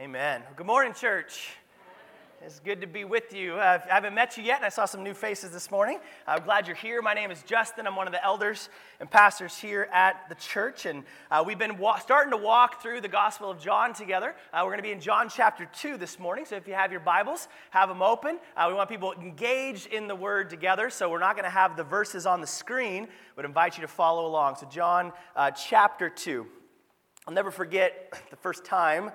Amen. Good morning, church. It's good to be with you. Uh, I haven't met you yet, and I saw some new faces this morning. I'm glad you're here. My name is Justin. I'm one of the elders and pastors here at the church, and uh, we've been wa- starting to walk through the Gospel of John together. Uh, we're going to be in John chapter 2 this morning, so if you have your Bibles, have them open. Uh, we want people engaged in the Word together, so we're not going to have the verses on the screen, but invite you to follow along. So, John uh, chapter 2. I'll never forget the first time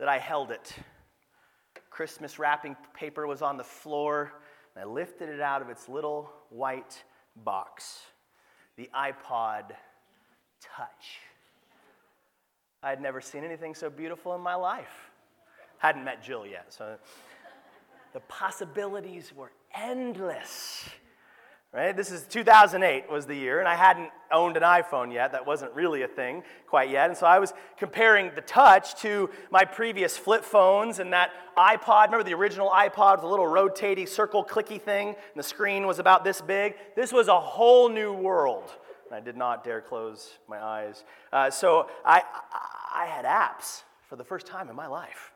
that I held it. Christmas wrapping paper was on the floor, and I lifted it out of its little white box. The iPod Touch. I had never seen anything so beautiful in my life. Hadn't met Jill yet, so the possibilities were endless right? This is 2008 was the year, and I hadn't owned an iPhone yet. That wasn't really a thing quite yet. And so I was comparing the touch to my previous flip phones and that iPod. Remember the original iPod with a little rotating circle clicky thing, and the screen was about this big? This was a whole new world. And I did not dare close my eyes. Uh, so I, I had apps for the first time in my life.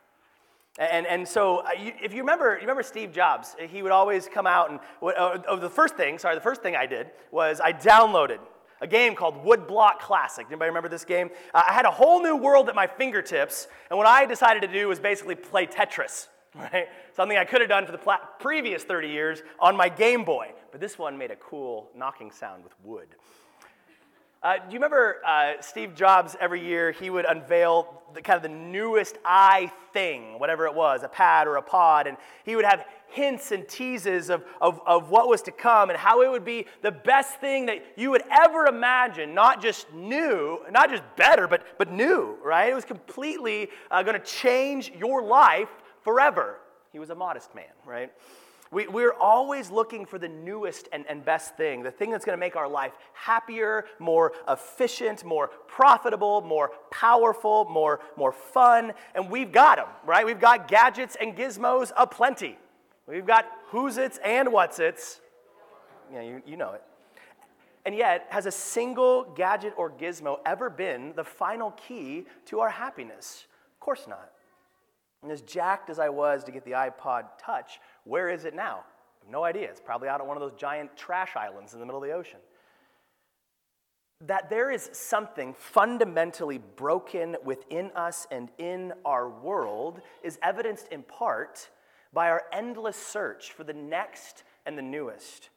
And, and so, uh, if you remember, you remember Steve Jobs, he would always come out and, oh, the first thing, sorry, the first thing I did was I downloaded a game called Woodblock Classic. Anybody remember this game? Uh, I had a whole new world at my fingertips, and what I decided to do was basically play Tetris, right? Something I could have done for the previous 30 years on my Game Boy, but this one made a cool knocking sound with wood. Uh, do you remember uh, Steve Jobs every year? He would unveil the kind of the newest i thing, whatever it was, a pad or a pod, and he would have hints and teases of, of, of what was to come and how it would be the best thing that you would ever imagine, not just new, not just better, but, but new, right? It was completely uh, going to change your life forever. He was a modest man, right? We, we're always looking for the newest and, and best thing, the thing that's going to make our life happier, more efficient, more profitable, more powerful, more, more fun. And we've got them, right? We've got gadgets and gizmos aplenty. We've got who's its and what's its. Yeah, you, you know it. And yet, has a single gadget or gizmo ever been the final key to our happiness? Of course not. And as jacked as I was to get the iPod Touch, where is it now? I have no idea. It's probably out on one of those giant trash islands in the middle of the ocean. That there is something fundamentally broken within us and in our world is evidenced in part by our endless search for the next and the newest.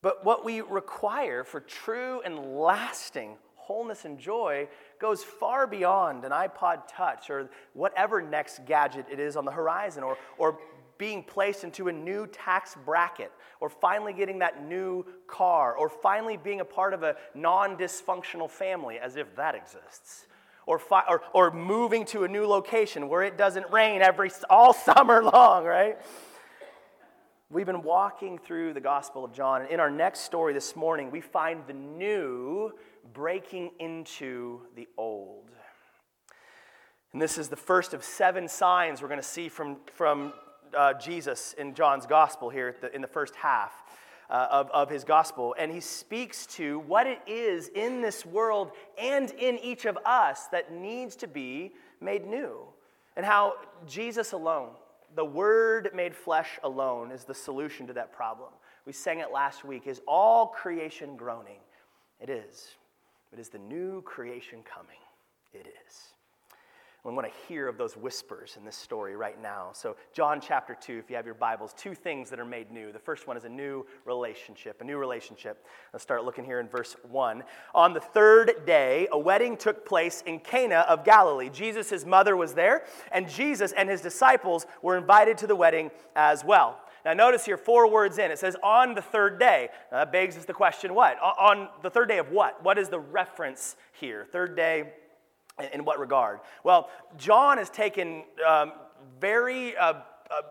But what we require for true and lasting wholeness and joy goes far beyond an iPod Touch or whatever next gadget it is on the horizon, or, or being placed into a new tax bracket, or finally getting that new car, or finally being a part of a non dysfunctional family, as if that exists. Or, fi- or, or moving to a new location where it doesn't rain every, all summer long, right? We've been walking through the Gospel of John, and in our next story this morning, we find the new breaking into the old. And this is the first of seven signs we're going to see from, from uh, Jesus in John's gospel here the, in the first half uh, of, of his gospel. And he speaks to what it is in this world and in each of us that needs to be made new. And how Jesus alone, the Word made flesh alone, is the solution to that problem. We sang it last week. Is all creation groaning? It is. It is the new creation coming. It is. We want to hear of those whispers in this story right now. So, John chapter 2, if you have your Bibles, two things that are made new. The first one is a new relationship, a new relationship. Let's start looking here in verse 1. On the third day, a wedding took place in Cana of Galilee. Jesus, his mother, was there, and Jesus and his disciples were invited to the wedding as well. Now, notice here four words in. It says, on the third day. Now, that begs us the question what? On the third day of what? What is the reference here? Third day in what regard? Well, John has taken um, very, uh, uh,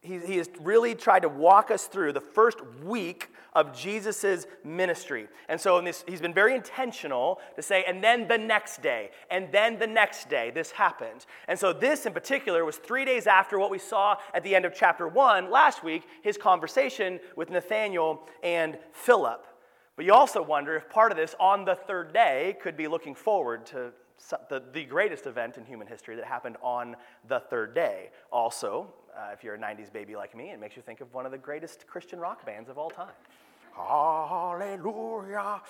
he, he has really tried to walk us through the first week of Jesus' ministry. And so this, he's been very intentional to say, and then the next day, and then the next day, this happened. And so this in particular was three days after what we saw at the end of chapter one last week, his conversation with Nathanael and Philip. But you also wonder if part of this on the third day could be looking forward to the, the greatest event in human history that happened on the third day. Also, uh, if you're a 90s baby like me, it makes you think of one of the greatest Christian rock bands of all time. Hallelujah.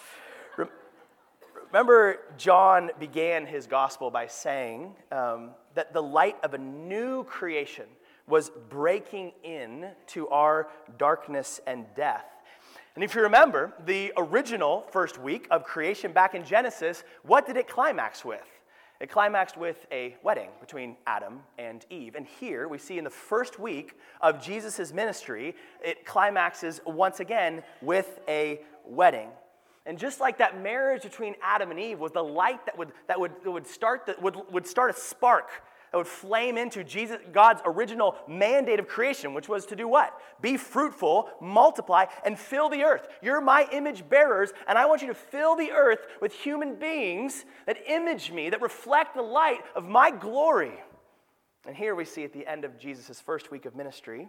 Remember, John began his gospel by saying um, that the light of a new creation was breaking in to our darkness and death. And if you remember, the original first week of creation back in Genesis, what did it climax with? It climaxed with a wedding between Adam and Eve. And here we see in the first week of Jesus' ministry, it climaxes once again with a wedding. And just like that marriage between Adam and Eve was the light that would, that would, that would, start, the, would, would start a spark that would flame into Jesus, God's original mandate of creation, which was to do what? Be fruitful, multiply, and fill the earth. You're my image bearers, and I want you to fill the earth with human beings that image me, that reflect the light of my glory. And here we see at the end of Jesus' first week of ministry,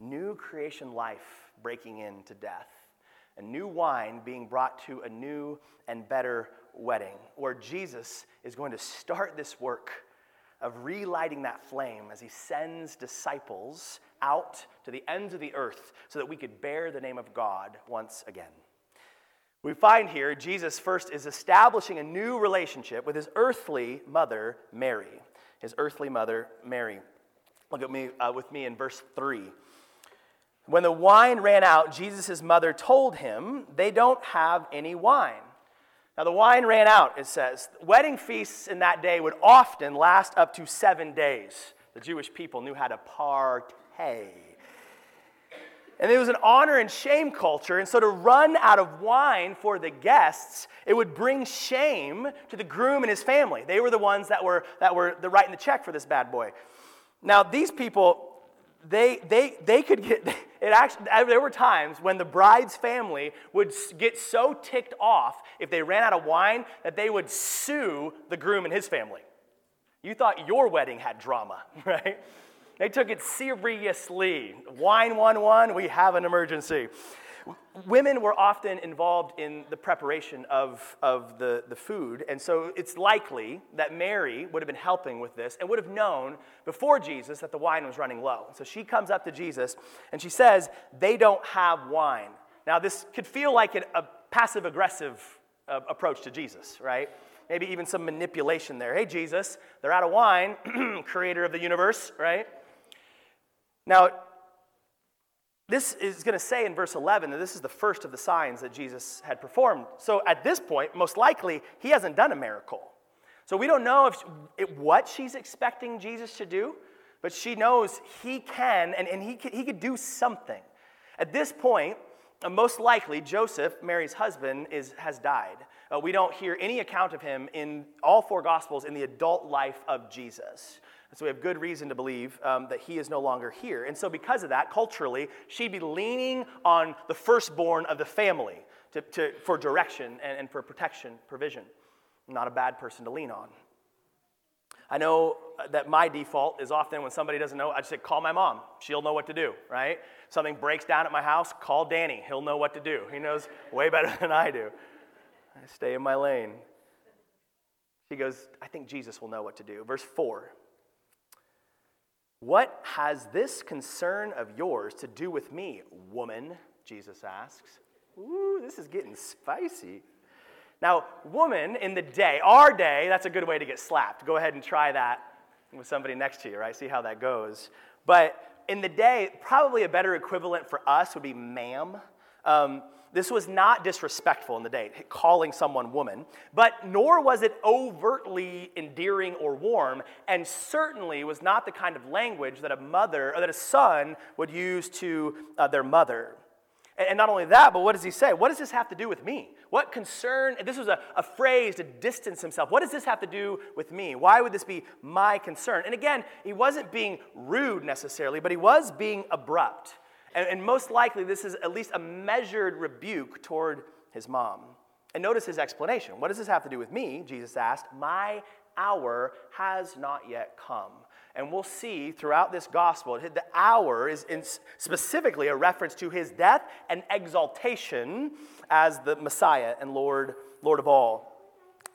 new creation life breaking into death, a new wine being brought to a new and better wedding, where Jesus is going to start this work of relighting that flame as he sends disciples out to the ends of the earth so that we could bear the name of God once again. We find here Jesus first is establishing a new relationship with his earthly mother, Mary. His earthly mother, Mary. Look at me uh, with me in verse 3. When the wine ran out, Jesus' mother told him, They don't have any wine. Now, the wine ran out, it says. Wedding feasts in that day would often last up to seven days. The Jewish people knew how to partay. And it was an honor and shame culture, and so to run out of wine for the guests, it would bring shame to the groom and his family. They were the ones that were, that were the writing the check for this bad boy. Now, these people, they, they, they could get, it actually, there were times when the bride's family would get so ticked off if they ran out of wine that they would sue the groom and his family. You thought your wedding had drama, right? They took it seriously. Wine 1 1, we have an emergency. Women were often involved in the preparation of, of the, the food, and so it's likely that Mary would have been helping with this and would have known before Jesus that the wine was running low. So she comes up to Jesus and she says, They don't have wine. Now, this could feel like an, a passive aggressive uh, approach to Jesus, right? Maybe even some manipulation there. Hey, Jesus, they're out of wine, creator of the universe, right? Now, this is going to say in verse 11 that this is the first of the signs that Jesus had performed. So at this point, most likely, he hasn't done a miracle. So we don't know if, what she's expecting Jesus to do, but she knows he can and, and he, could, he could do something. At this point, uh, most likely, Joseph, Mary's husband, is, has died. Uh, we don't hear any account of him in all four Gospels in the adult life of Jesus. So we have good reason to believe um, that he is no longer here. And so, because of that, culturally, she'd be leaning on the firstborn of the family to, to, for direction and, and for protection, provision. Not a bad person to lean on. I know that my default is often when somebody doesn't know, I just say, call my mom. She'll know what to do, right? Something breaks down at my house, call Danny. He'll know what to do. He knows way better than I do. I stay in my lane. She goes, I think Jesus will know what to do. Verse 4 what has this concern of yours to do with me, woman? Jesus asks. Ooh, this is getting spicy. Now, woman in the day, our day, that's a good way to get slapped. Go ahead and try that with somebody next to you, right? See how that goes. But in the day, probably a better equivalent for us would be ma'am. Um, this was not disrespectful in the day, calling someone woman, but nor was it overtly endearing or warm, and certainly was not the kind of language that a mother or that a son would use to uh, their mother. And not only that, but what does he say? What does this have to do with me? What concern? This was a, a phrase to distance himself. What does this have to do with me? Why would this be my concern? And again, he wasn't being rude necessarily, but he was being abrupt. And, and most likely, this is at least a measured rebuke toward his mom. And notice his explanation. What does this have to do with me? Jesus asked. My hour has not yet come. And we'll see throughout this gospel, the hour is specifically a reference to his death and exaltation as the Messiah and Lord, Lord of all.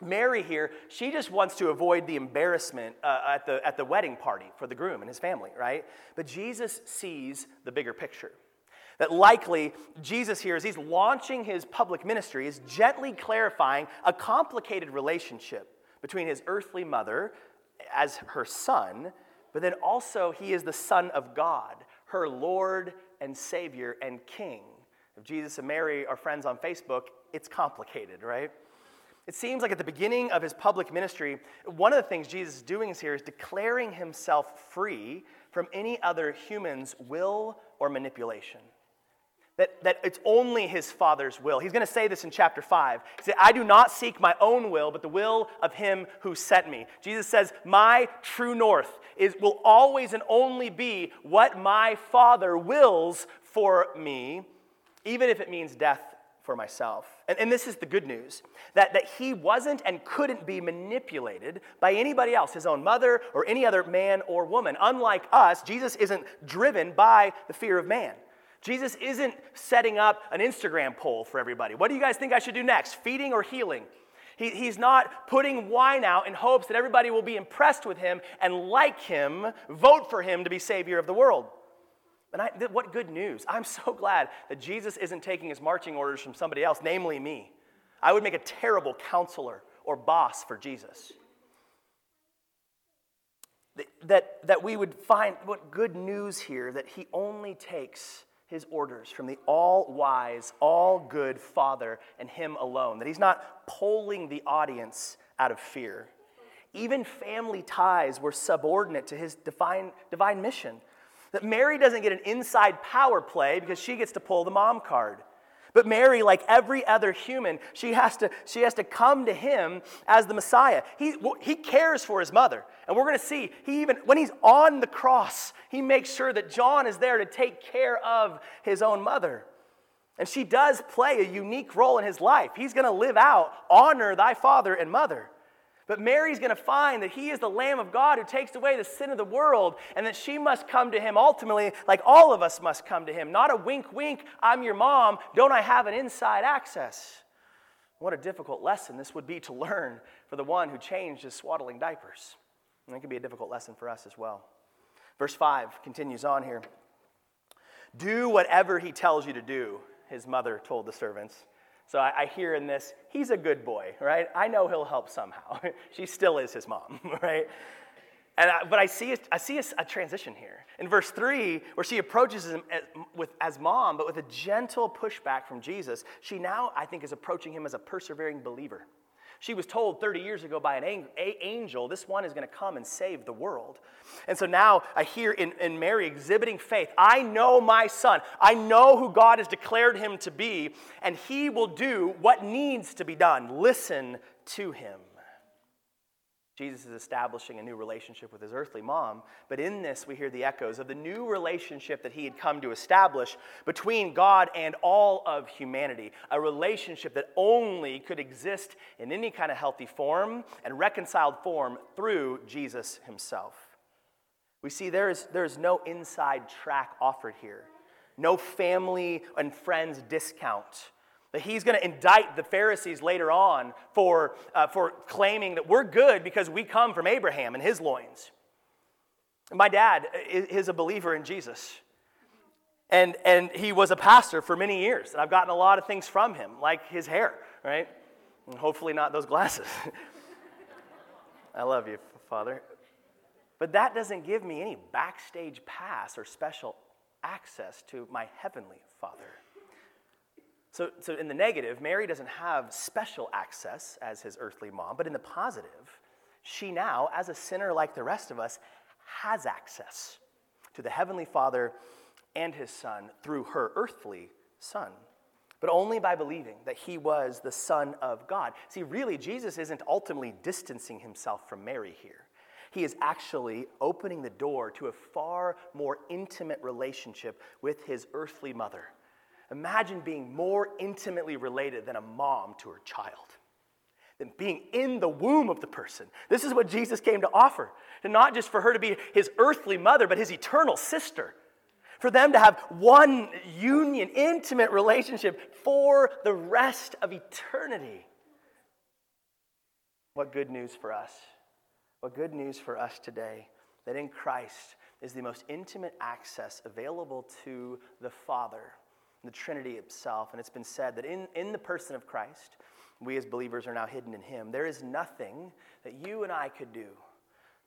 Mary here, she just wants to avoid the embarrassment uh, at, the, at the wedding party for the groom and his family, right? But Jesus sees the bigger picture. That likely, Jesus here, as he's launching his public ministry, is gently clarifying a complicated relationship between his earthly mother as her son, but then also he is the Son of God, her Lord and Savior and King. If Jesus and Mary are friends on Facebook, it's complicated, right? It seems like at the beginning of his public ministry, one of the things Jesus is doing here is declaring himself free from any other human's will or manipulation. That, that it's only his Father's will. He's going to say this in chapter 5. He said, I do not seek my own will, but the will of him who sent me. Jesus says, My true north is, will always and only be what my Father wills for me, even if it means death for myself. And, and this is the good news that, that he wasn't and couldn't be manipulated by anybody else, his own mother or any other man or woman. Unlike us, Jesus isn't driven by the fear of man. Jesus isn't setting up an Instagram poll for everybody. What do you guys think I should do next, feeding or healing? He, he's not putting wine out in hopes that everybody will be impressed with him and like him, vote for him to be Savior of the world. And I, th- what good news. I'm so glad that Jesus isn't taking his marching orders from somebody else, namely me. I would make a terrible counselor or boss for Jesus. That, that we would find what good news here that he only takes his orders from the all wise, all good Father and him alone. That he's not polling the audience out of fear. Even family ties were subordinate to his divine, divine mission. That Mary doesn't get an inside power play because she gets to pull the mom card. But Mary, like every other human, she has to, she has to come to him as the Messiah. He, he cares for his mother. And we're going to see, he even, when he's on the cross, he makes sure that John is there to take care of his own mother. And she does play a unique role in his life. He's going to live out, honor thy father and mother. But Mary's going to find that he is the Lamb of God who takes away the sin of the world, and that she must come to him ultimately, like all of us must come to him. Not a wink, wink, I'm your mom, don't I have an inside access? What a difficult lesson this would be to learn for the one who changed his swaddling diapers. And it can be a difficult lesson for us as well. Verse 5 continues on here. Do whatever he tells you to do, his mother told the servants. So I, I, hear in this, he's a good boy, right? I know he'll help somehow. she still is his mom, right? And I, but I see, a, I see a, a, transition here. In verse 3, where she approaches him as, with, as mom, but with a gentle pushback from Jesus, she now, I think, is approaching him as a persevering believer. She was told 30 years ago by an angel, this one is going to come and save the world. And so now I hear in, in Mary exhibiting faith. I know my son. I know who God has declared him to be, and he will do what needs to be done. Listen to him. Jesus is establishing a new relationship with his earthly mom, but in this we hear the echoes of the new relationship that he had come to establish between God and all of humanity, a relationship that only could exist in any kind of healthy form and reconciled form through Jesus himself. We see there is, there is no inside track offered here, no family and friends discount that he's going to indict the Pharisees later on for, uh, for claiming that we're good because we come from Abraham and his loins. My dad is a believer in Jesus. And, and he was a pastor for many years. And I've gotten a lot of things from him, like his hair, right? And hopefully not those glasses. I love you, Father. But that doesn't give me any backstage pass or special access to my heavenly Father. So, so in the negative, Mary doesn't have special access as his earthly mom, but in the positive, she now, as a sinner like the rest of us, has access to the Heavenly Father and his Son through her earthly Son, but only by believing that he was the Son of God. See, really, Jesus isn't ultimately distancing himself from Mary here. He is actually opening the door to a far more intimate relationship with his earthly mother Imagine being more intimately related than a mom to her child, than being in the womb of the person. This is what Jesus came to offer, and not just for her to be his earthly mother, but his eternal sister. For them to have one union, intimate relationship for the rest of eternity. What good news for us. What good news for us today that in Christ is the most intimate access available to the Father, the Trinity itself. And it's been said that in, in the person of Christ, we as believers are now hidden in Him. There is nothing that you and I could do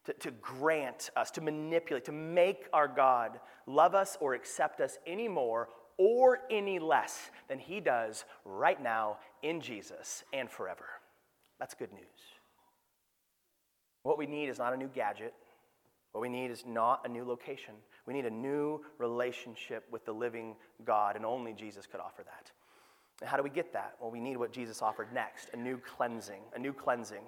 to, to grant us, to manipulate, to make our God love us or accept us any more or any less than He does right now in Jesus and forever. That's good news. What we need is not a new gadget. What we need is not a new location. We need a new relationship with the living God, and only Jesus could offer that. And how do we get that? Well, we need what Jesus offered next a new cleansing. A new cleansing.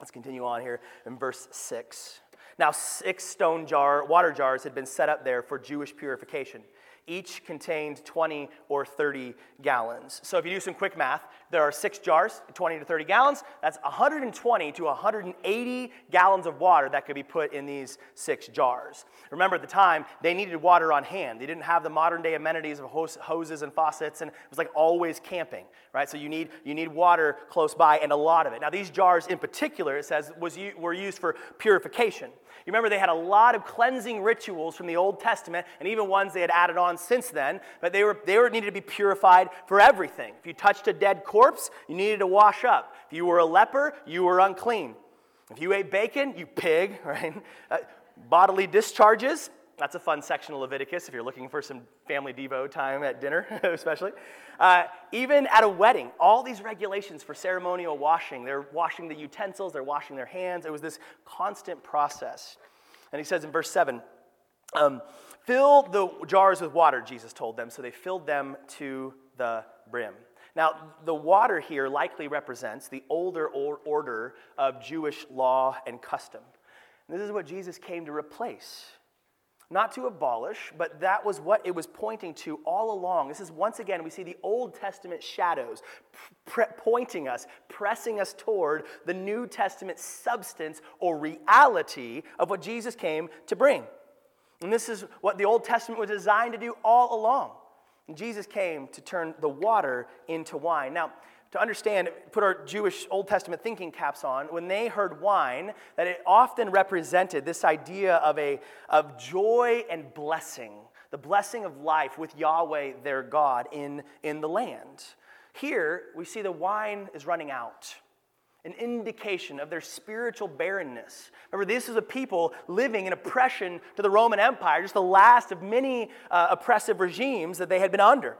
Let's continue on here in verse 6. Now, six stone jar, water jars had been set up there for Jewish purification. Each contained 20 or 30 gallons. So if you do some quick math, there are six jars, 20 to 30 gallons. That's 120 to 180 gallons of water that could be put in these six jars. Remember, at the time, they needed water on hand. They didn't have the modern day amenities of hoses and faucets, and it was like always camping, right? So you need, you need water close by and a lot of it. Now, these jars in particular, it says, was, were used for purification. You remember they had a lot of cleansing rituals from the Old Testament, and even ones they had added on since then, but they were, they were needed to be purified for everything. If you touched a dead corpse, you needed to wash up. If you were a leper, you were unclean. If you ate bacon, you pig, right? Uh, bodily discharges, that's a fun section of Leviticus if you're looking for some family Devo time at dinner, especially. Uh, even at a wedding, all these regulations for ceremonial washing. They're washing the utensils, they're washing their hands. It was this constant process. And he says in verse 7 um, Fill the jars with water, Jesus told them. So they filled them to the brim. Now, the water here likely represents the older order of Jewish law and custom. And this is what Jesus came to replace not to abolish, but that was what it was pointing to all along. This is once again, we see the Old Testament shadows pre- pointing us, pressing us toward the New Testament substance or reality of what Jesus came to bring. And this is what the Old Testament was designed to do all along. And Jesus came to turn the water into wine. Now, to understand, put our Jewish Old Testament thinking caps on, when they heard wine, that it often represented this idea of, a, of joy and blessing, the blessing of life with Yahweh, their God, in, in the land. Here, we see the wine is running out, an indication of their spiritual barrenness. Remember, this is a people living in oppression to the Roman Empire, just the last of many uh, oppressive regimes that they had been under.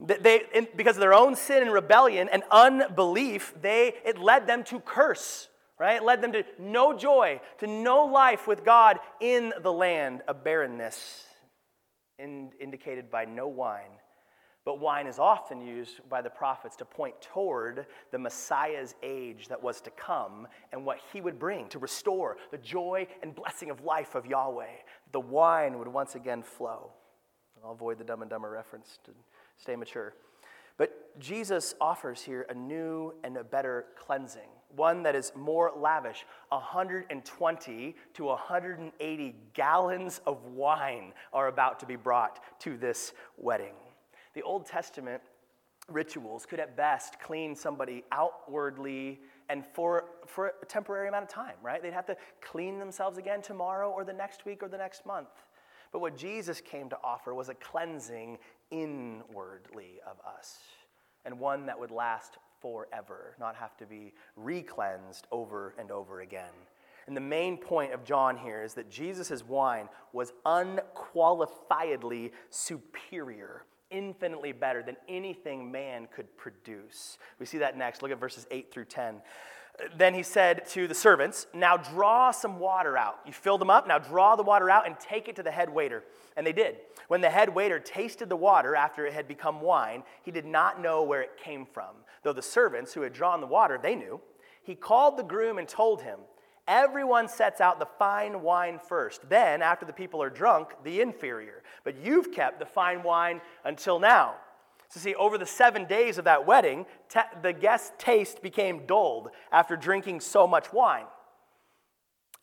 They, because of their own sin and rebellion and unbelief, they, it led them to curse, right? It led them to no joy, to no life with God in the land of barrenness, in, indicated by no wine. But wine is often used by the prophets to point toward the Messiah's age that was to come and what he would bring to restore the joy and blessing of life of Yahweh. The wine would once again flow. I'll avoid the dumb and dumber reference to stay mature. But Jesus offers here a new and a better cleansing, one that is more lavish. 120 to 180 gallons of wine are about to be brought to this wedding. The Old Testament rituals could at best clean somebody outwardly and for, for a temporary amount of time, right? They'd have to clean themselves again tomorrow or the next week or the next month. But what Jesus came to offer was a cleansing inwardly of us, and one that would last forever, not have to be re-cleansed over and over again. And the main point of John here is that Jesus' wine was unqualifiedly superior, infinitely better than anything man could produce. We see that next. Look at verses 8 through 10. Then he said to the servants, Now draw some water out. You filled them up, now draw the water out and take it to the head waiter. And they did. When the head waiter tasted the water after it had become wine, he did not know where it came from, though the servants who had drawn the water, they knew. He called the groom and told him, Everyone sets out the fine wine first. Then, after the people are drunk, the inferior. But you've kept the fine wine until now. So, see, over the seven days of that wedding, the guest's taste became dulled after drinking so much wine.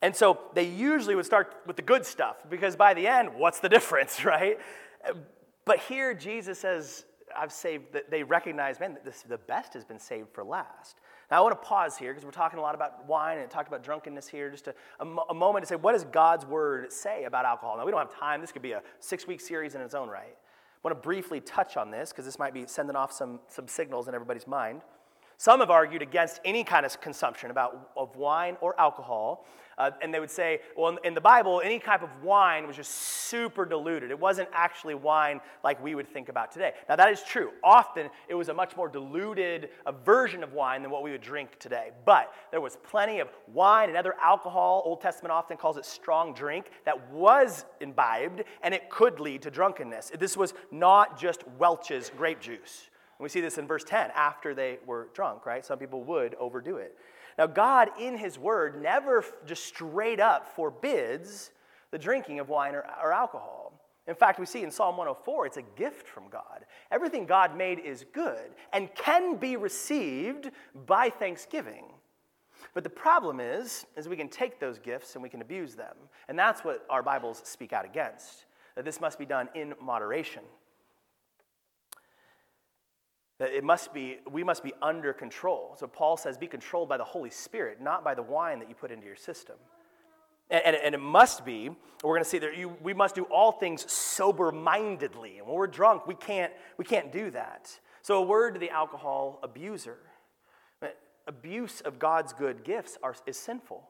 And so they usually would start with the good stuff because by the end, what's the difference, right? But here Jesus says, I've saved, that they recognize, man, this, the best has been saved for last. Now, I want to pause here because we're talking a lot about wine and talk about drunkenness here. Just a, a, a, moment to say, what does God's word say about alcohol? Now, we don't have time. This could be a six week series in its own right. I want to briefly touch on this because this might be sending off some, some signals in everybody's mind. Some have argued against any kind of consumption about, of wine or alcohol. Uh, and they would say, well, in, in, the Bible, any type of wine was just super diluted. It wasn't actually wine like we would think about today. Now, that is true. Often, it was a much more diluted a version of wine than what we would drink today. But there was plenty of wine and other alcohol. Old Testament often calls it strong drink that was imbibed, and it could lead to drunkenness. This was not just Welch's grape juice. And we see this in verse 10 after they were drunk, right? Some people would overdo it. Now, God, in His Word, never just straight up forbids the drinking of wine or, or alcohol. In fact, we see in Psalm 104, it's a gift from God. Everything God made is good and can be received by thanksgiving. But the problem is, is we can take those gifts and we can abuse them. And that's what our Bibles speak out against. That this must be done in moderation. That it must be, we must be under control. So Paul says, be controlled by the Holy Spirit, not by the wine that you put into your system. And, and, and it must be, we're going to see that you, we must do all things sober mindedly. And when we're drunk, we can't, we can't do that. So, a word to the alcohol abuser abuse of God's good gifts are, is sinful.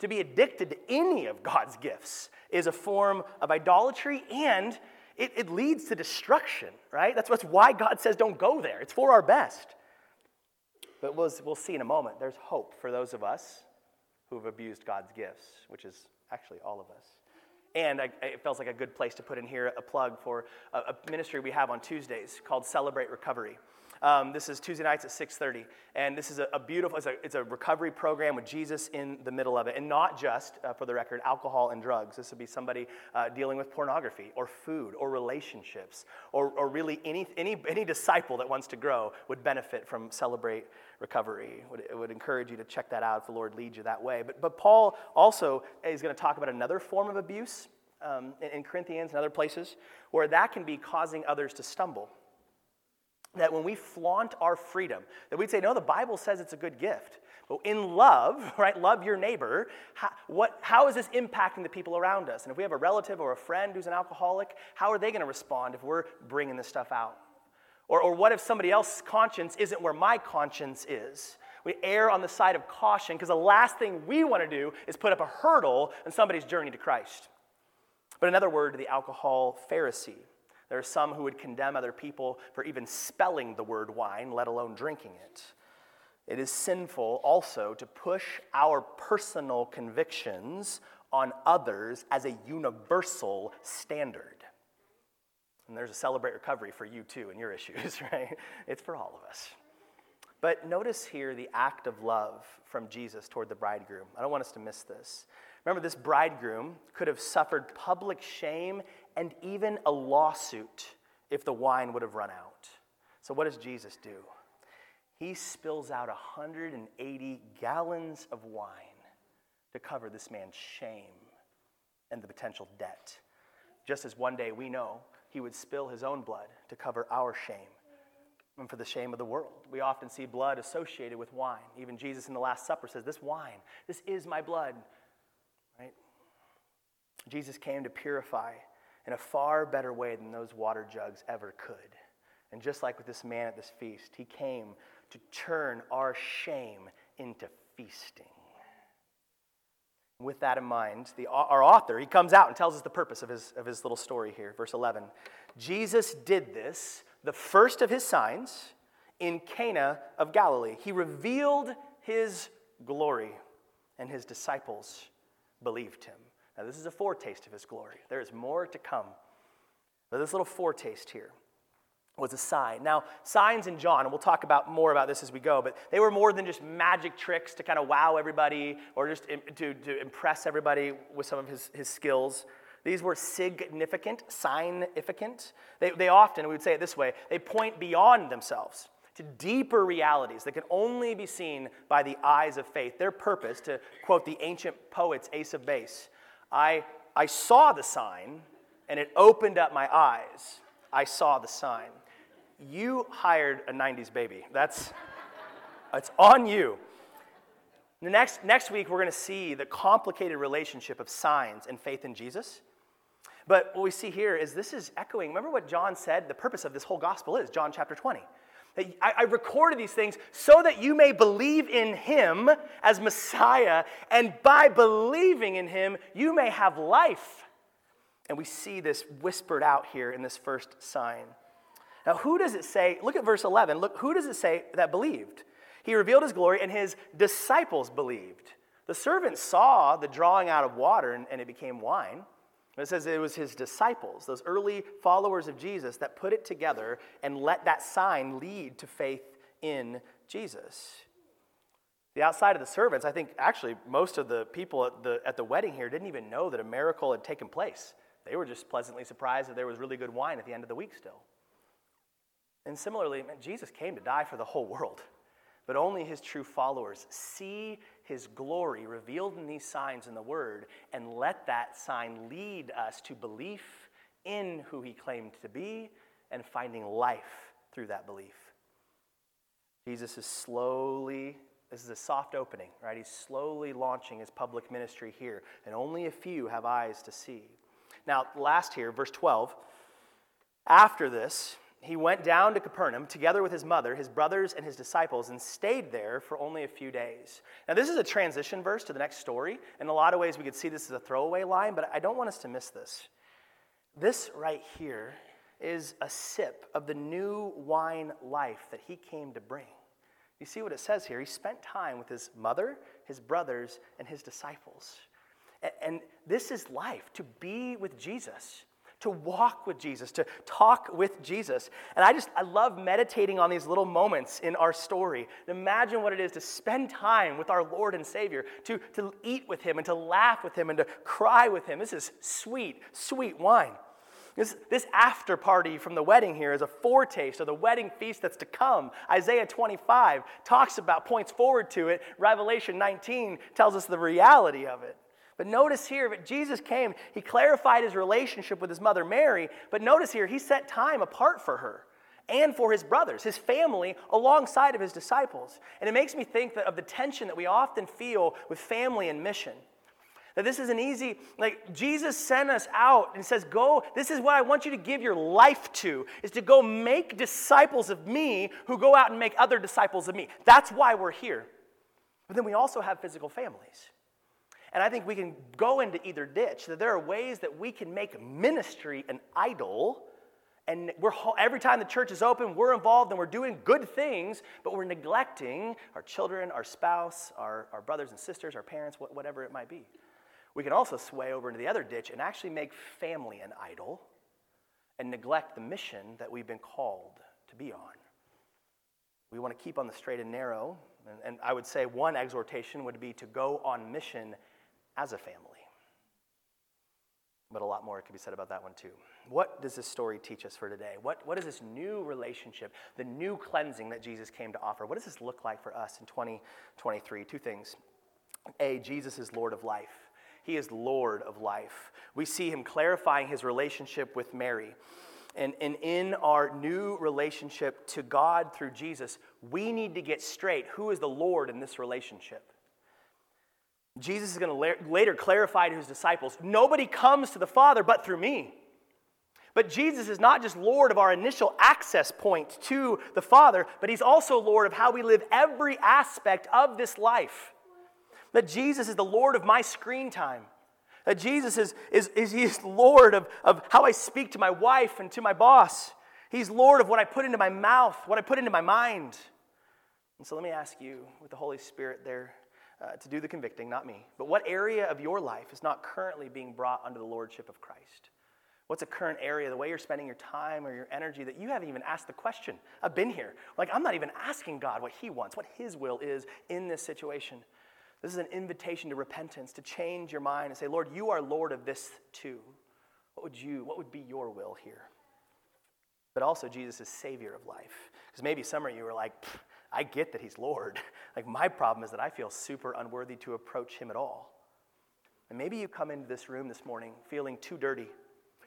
To be addicted to any of God's gifts is a form of idolatry and it, it leads to destruction, right? That's, that's why God says don't go there. It's for our best. But we'll, we'll see in a moment. There's hope for those of us who've abused God's gifts, which is actually all of us. And I, it feels like a good place to put in here a plug for a, a ministry we have on Tuesdays called Celebrate Recovery. Um, this is Tuesday nights at 6:30, and this is a, a beautiful. It's a, it's a, recovery program with Jesus in the middle of it, and not just, uh, for the record, alcohol and drugs. This would be somebody uh, dealing with pornography, or food, or relationships, or, or really any, any any disciple that wants to grow would benefit from Celebrate Recovery. Would, it would encourage you to check that out if the Lord leads you that way. But but Paul also is going to talk about another form of abuse um, in, in Corinthians and other places where that can be causing others to stumble that when we flaunt our freedom, that we'd say, no, the Bible says it's a good gift. But in love, right, love your neighbor, how, what, how is this impacting the people around us? And if we have a relative or a friend who's an alcoholic, how are they going to respond if we're bringing this stuff out? Or, or what if somebody else's conscience isn't where my conscience is? We err on the side of caution because the last thing we want to do is put up a hurdle in somebody's journey to Christ. But another word to the alcohol Pharisee. There are some who would condemn other people for even spelling the word wine, let alone drinking it. It is sinful also to push our personal convictions on others as a universal standard. And there's a celebrate recovery for you too and your issues, right? It's for all of us. But notice here the act of love from Jesus toward the bridegroom. I don't want us to miss this. Remember, this bridegroom could have suffered public shame and even a lawsuit if the wine would have run out. So, what does Jesus do? He spills out 180 gallons of wine to cover this man's shame and the potential debt. Just as one day we know he would spill his own blood to cover our shame and for the shame of the world. We often see blood associated with wine. Even Jesus in the Last Supper says, This wine, this is my blood. Right? Jesus came to purify in a far better way than those water jugs ever could. And just like with this man at this feast, he came to turn our shame into feasting. With that in mind, the, our author, he comes out and tells us the purpose of his, of his little story here. Verse 11 Jesus did this, the first of his signs, in Cana of Galilee. He revealed his glory, and his disciples believed him. Now, this is a foretaste of his glory. There is more to come. But this little foretaste here was a sign. Now, signs in John, and we'll talk about more about this as we go, but they were more than just magic tricks to kind of wow everybody or just to, to impress everybody with some of his, his skills. These were significant, significant. They, they often, we would say it this way, they point beyond themselves to deeper realities that can only be seen by the eyes of faith. Their purpose, to quote the ancient poets Ace of Base, I, I saw the sign and it opened up my eyes. I saw the sign. You hired a 90s baby. That's, It's on you. The next, next week, we're going to see the complicated relationship of signs and faith in Jesus. But what we see here is this is echoing. Remember what John said the purpose of this whole gospel is, John chapter 20. I, I recorded these things so that you may believe in him as Messiah, and by believing in him, you may have life. And we see this whispered out here in this first sign. Now, who does it say? Look at verse 11. Look, who does it say that believed? He revealed his glory, and his disciples believed. The servants saw the drawing out of water, and, and it became wine. It says it was his disciples, those early followers of Jesus, that put it together and let that sign lead to faith in Jesus. The outside of the servants, I think actually most of the people at the, at the wedding here didn't even know that a miracle had taken place. They were just pleasantly surprised that there was really good wine at the end of the week still. And similarly, man, Jesus came to die for the whole world, but only his true followers see his glory revealed in these signs in the Word and let that sign lead us to belief in who he claimed to be and finding life through that belief. Jesus is slowly, this is a soft opening, right? He's slowly launching his public ministry here, and only a few have eyes to see. Now, last here, verse 12. After this, he went down to Capernaum together with his mother, his brothers, and his disciples, and stayed there for only a few days. Now, this is a transition verse to the next story. In a lot of ways, we could see this as a throwaway line, but I don't want us to miss this. This right here is a sip of the new wine life that he came to bring. You see what it says here? He spent time with his mother, his brothers, and his disciples. And this is life, to be with Jesus to walk with Jesus, to talk with Jesus. And I just, I love meditating on these little moments in our story. Imagine what it is to spend time with our Lord and Savior, to, to eat with Him and to laugh with Him and to cry with Him. This is sweet, sweet wine. This, this after party from the wedding here is a foretaste of the wedding feast that's to come. Isaiah 25 talks about, points forward to it. Revelation 19 tells us the reality of it. But notice here that Jesus came, he clarified his relationship with his mother Mary, but notice here he set time apart for her and for his brothers, his family, alongside of his disciples. And it makes me think that of the tension that we often feel with family and mission. That this is an easy, like Jesus sent us out and says, Go, this is what I want you to give your life to, is to go make disciples of me who go out and make other disciples of me. That's why we're here. But then we also have physical families. And I think we can go into either ditch, that there are ways that we can make ministry an idol. And we're, every time the church is open, we're involved and we're doing good things, but we're neglecting our children, our spouse, our, our brothers and sisters, our parents, whatever it might be. We can also sway over into the other ditch and actually make family an idol and neglect the mission that we've been called to be on. We want to keep on the straight and narrow. And, and I would say one exhortation would be to go on mission as a family. But a lot more could be said about that one too. What does this story teach us for today? What, what is this new relationship, the new cleansing that Jesus came to offer? What does this look like for us in 2023? Two things. A, Jesus is Lord of life. He is Lord of life. We see him clarifying his relationship with Mary. And, and in our new relationship to God through Jesus, we need to get straight who is the Lord in this relationship. Jesus is going to la- later clarify to his disciples nobody comes to the Father but through me. But Jesus is not just Lord of our initial access point to the Father, but he's also Lord of how we live every aspect of this life. That Jesus is the Lord of my screen time. That Jesus is, is, is Lord of, of how I speak to my wife and to my boss. He's Lord of what I put into my mouth, what I put into my mind. And so let me ask you, with the Holy Spirit there uh, to do the convicting, not me. But what area of your life is not currently being brought under the lordship of Christ? What's a current area, the way you're spending your time or your energy that you haven't even asked the question? I've been here. Like, I'm not even asking God what He wants, what His will is in this situation. This is an invitation to repentance, to change your mind and say, Lord, you are Lord of this too. What would you, what would be your will here? But also, Jesus is Savior of life. Because maybe some of you are like, I get that he's Lord. Like, my problem is that I feel super unworthy to approach him at all. And maybe you come into this room this morning feeling too dirty,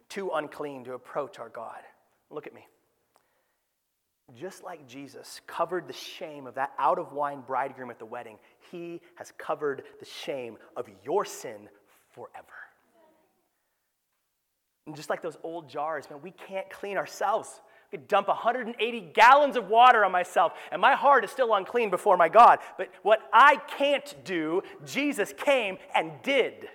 too unclean to approach our God. Look at me. just like Jesus covered the shame of that out of wine bridegroom at the wedding, he has covered the shame of your sin forever. And just like those old jars, man, we can't clean ourselves. I could dump 180 gallons of water on myself, and my heart is still unclean before my God. But what I can't do, Jesus came and did.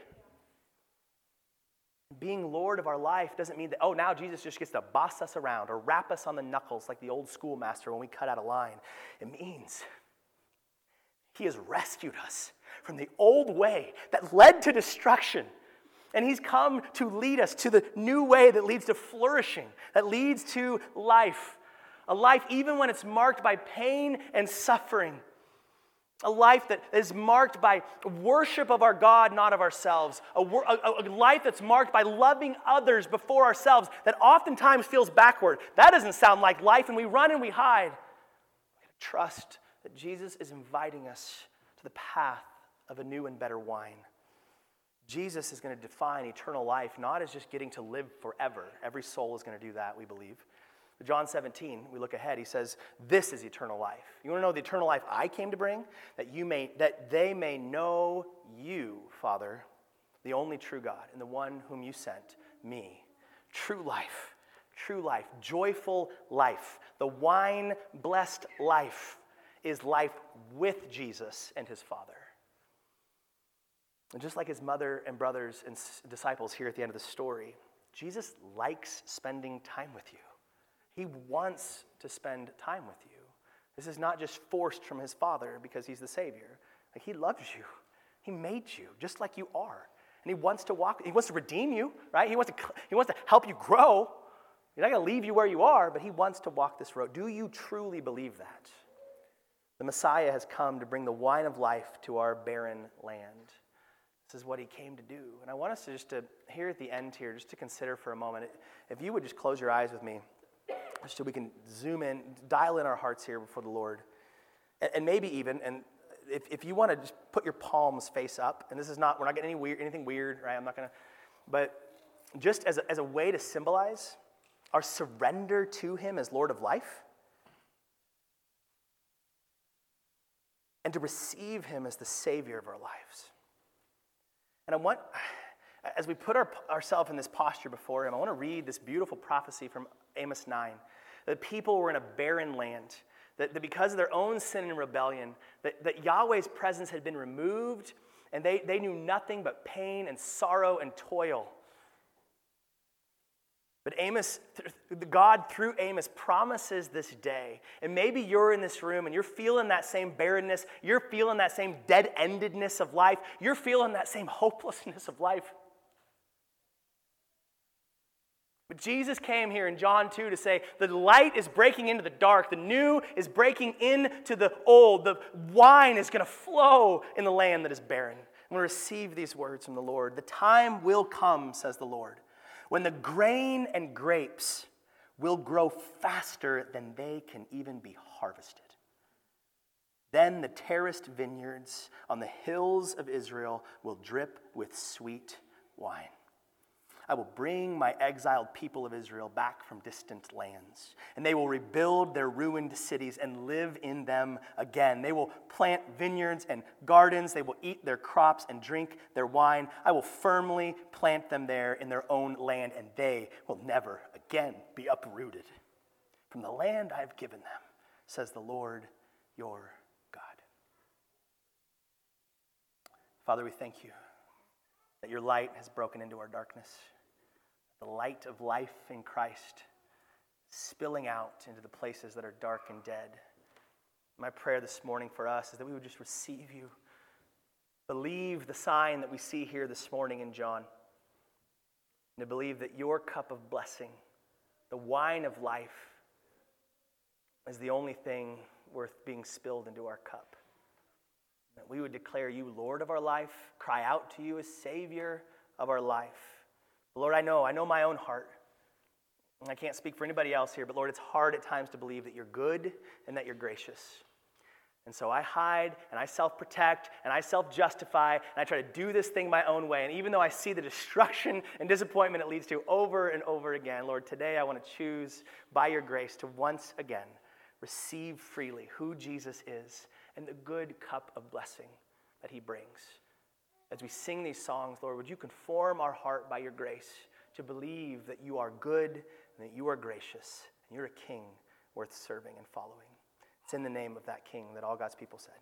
Being Lord of our life doesn't mean that, oh, now Jesus just gets to boss us around or rap us on the knuckles like the old schoolmaster when we cut out a line. It means He has rescued us from the old way that led to destruction. And He's come to lead us to the new way that leads to flourishing, that leads to life. A life, even when it's marked by pain and suffering, a life that is marked by worship of our God, not of ourselves. A, a, a, life that's marked by loving others before ourselves that oftentimes feels backward. That doesn't sound like life, and we run and we hide. Trust that Jesus is inviting us to the path of a new and better wine. Jesus is going to define eternal life not as just getting to live forever. Every soul is going to do that, we believe. John 17, we look ahead, he says, This is eternal life. You want to know the eternal life I came to bring? That you may that they may know you, Father, the only true God, and the one whom you sent, me. True life, true life, joyful life. The wine blessed life is life with Jesus and his Father. And just like his mother and brothers and disciples here at the end of the story, Jesus likes spending time with you. He wants to spend time with you. This is not just forced from his Father because he's the Savior. Like, he loves you. He made you just like you are. And he wants to walk, he wants to redeem you, right? He wants to, he wants to help you grow. He's not going to leave you where you are, but he wants to walk this road. Do you truly believe that? The Messiah has come to bring the wine of life to our barren land. This is what he came to do. And I want us to just to, here at the end here, just to consider for a moment, if you would just close your eyes with me just so we can zoom in, dial in our hearts here before the Lord. And, and maybe even, and if, if you want to just put your palms face up, and this is not, we're not getting any weird, anything weird, right? I'm not going to, but just as a, as a way to symbolize our surrender to Him as Lord of life and to receive Him as the Savior of our lives. And I want, as we put our, ourselves in this posture before Him, I want to read this beautiful prophecy from Amos 9. The people were in a barren land, that, that because of their own sin and rebellion, that, that Yahweh's presence had been removed, and they, they knew nothing but pain and sorrow and toil. But Amos, God through Amos promises this day. And maybe you're in this room and you're feeling that same barrenness. You're feeling that same dead endedness of life. You're feeling that same hopelessness of life. But Jesus came here in John 2 to say the light is breaking into the dark, the new is breaking into the old, the wine is going to flow in the land that is barren. I'm going to receive these words from the Lord. The time will come, says the Lord, when the grain and grapes will grow faster than they can even be harvested. Then the terraced vineyards on the hills of Israel will drip with sweet wine. I will bring my exiled people of Israel back from distant lands, and they will rebuild their ruined cities and live in them again. They will plant vineyards and gardens. They will eat their crops and drink their wine. I will firmly plant them there in their own land, and they will never again be uprooted from the land I have given them, says the Lord your God. Father, we thank you that your light has broken into our darkness the light of life in Christ spilling out into the places that are dark and dead. My prayer this morning for us is that we would just receive you, believe the sign that we see here this morning in John, and to believe that your cup of blessing, the wine of life, is the only thing worth being spilled into our cup. That we would declare you Lord of our life, cry out to you as Savior of our life Lord, I know, I know my own heart. And I can't speak for anybody else here, but Lord, it's hard at times to believe that you're good and that you're gracious. And so I hide and I self protect and I self justify and I try to do this thing my own way. And even though I see the destruction and disappointment it leads to over and over again, Lord, today I want to choose by your grace to once again receive freely who Jesus is and the good cup of blessing that he brings. As we sing these songs, Lord, would you conform our heart by your grace to believe that you are good and that you are gracious and you're a king worth serving and following. It's in the name of that king that all God's people said.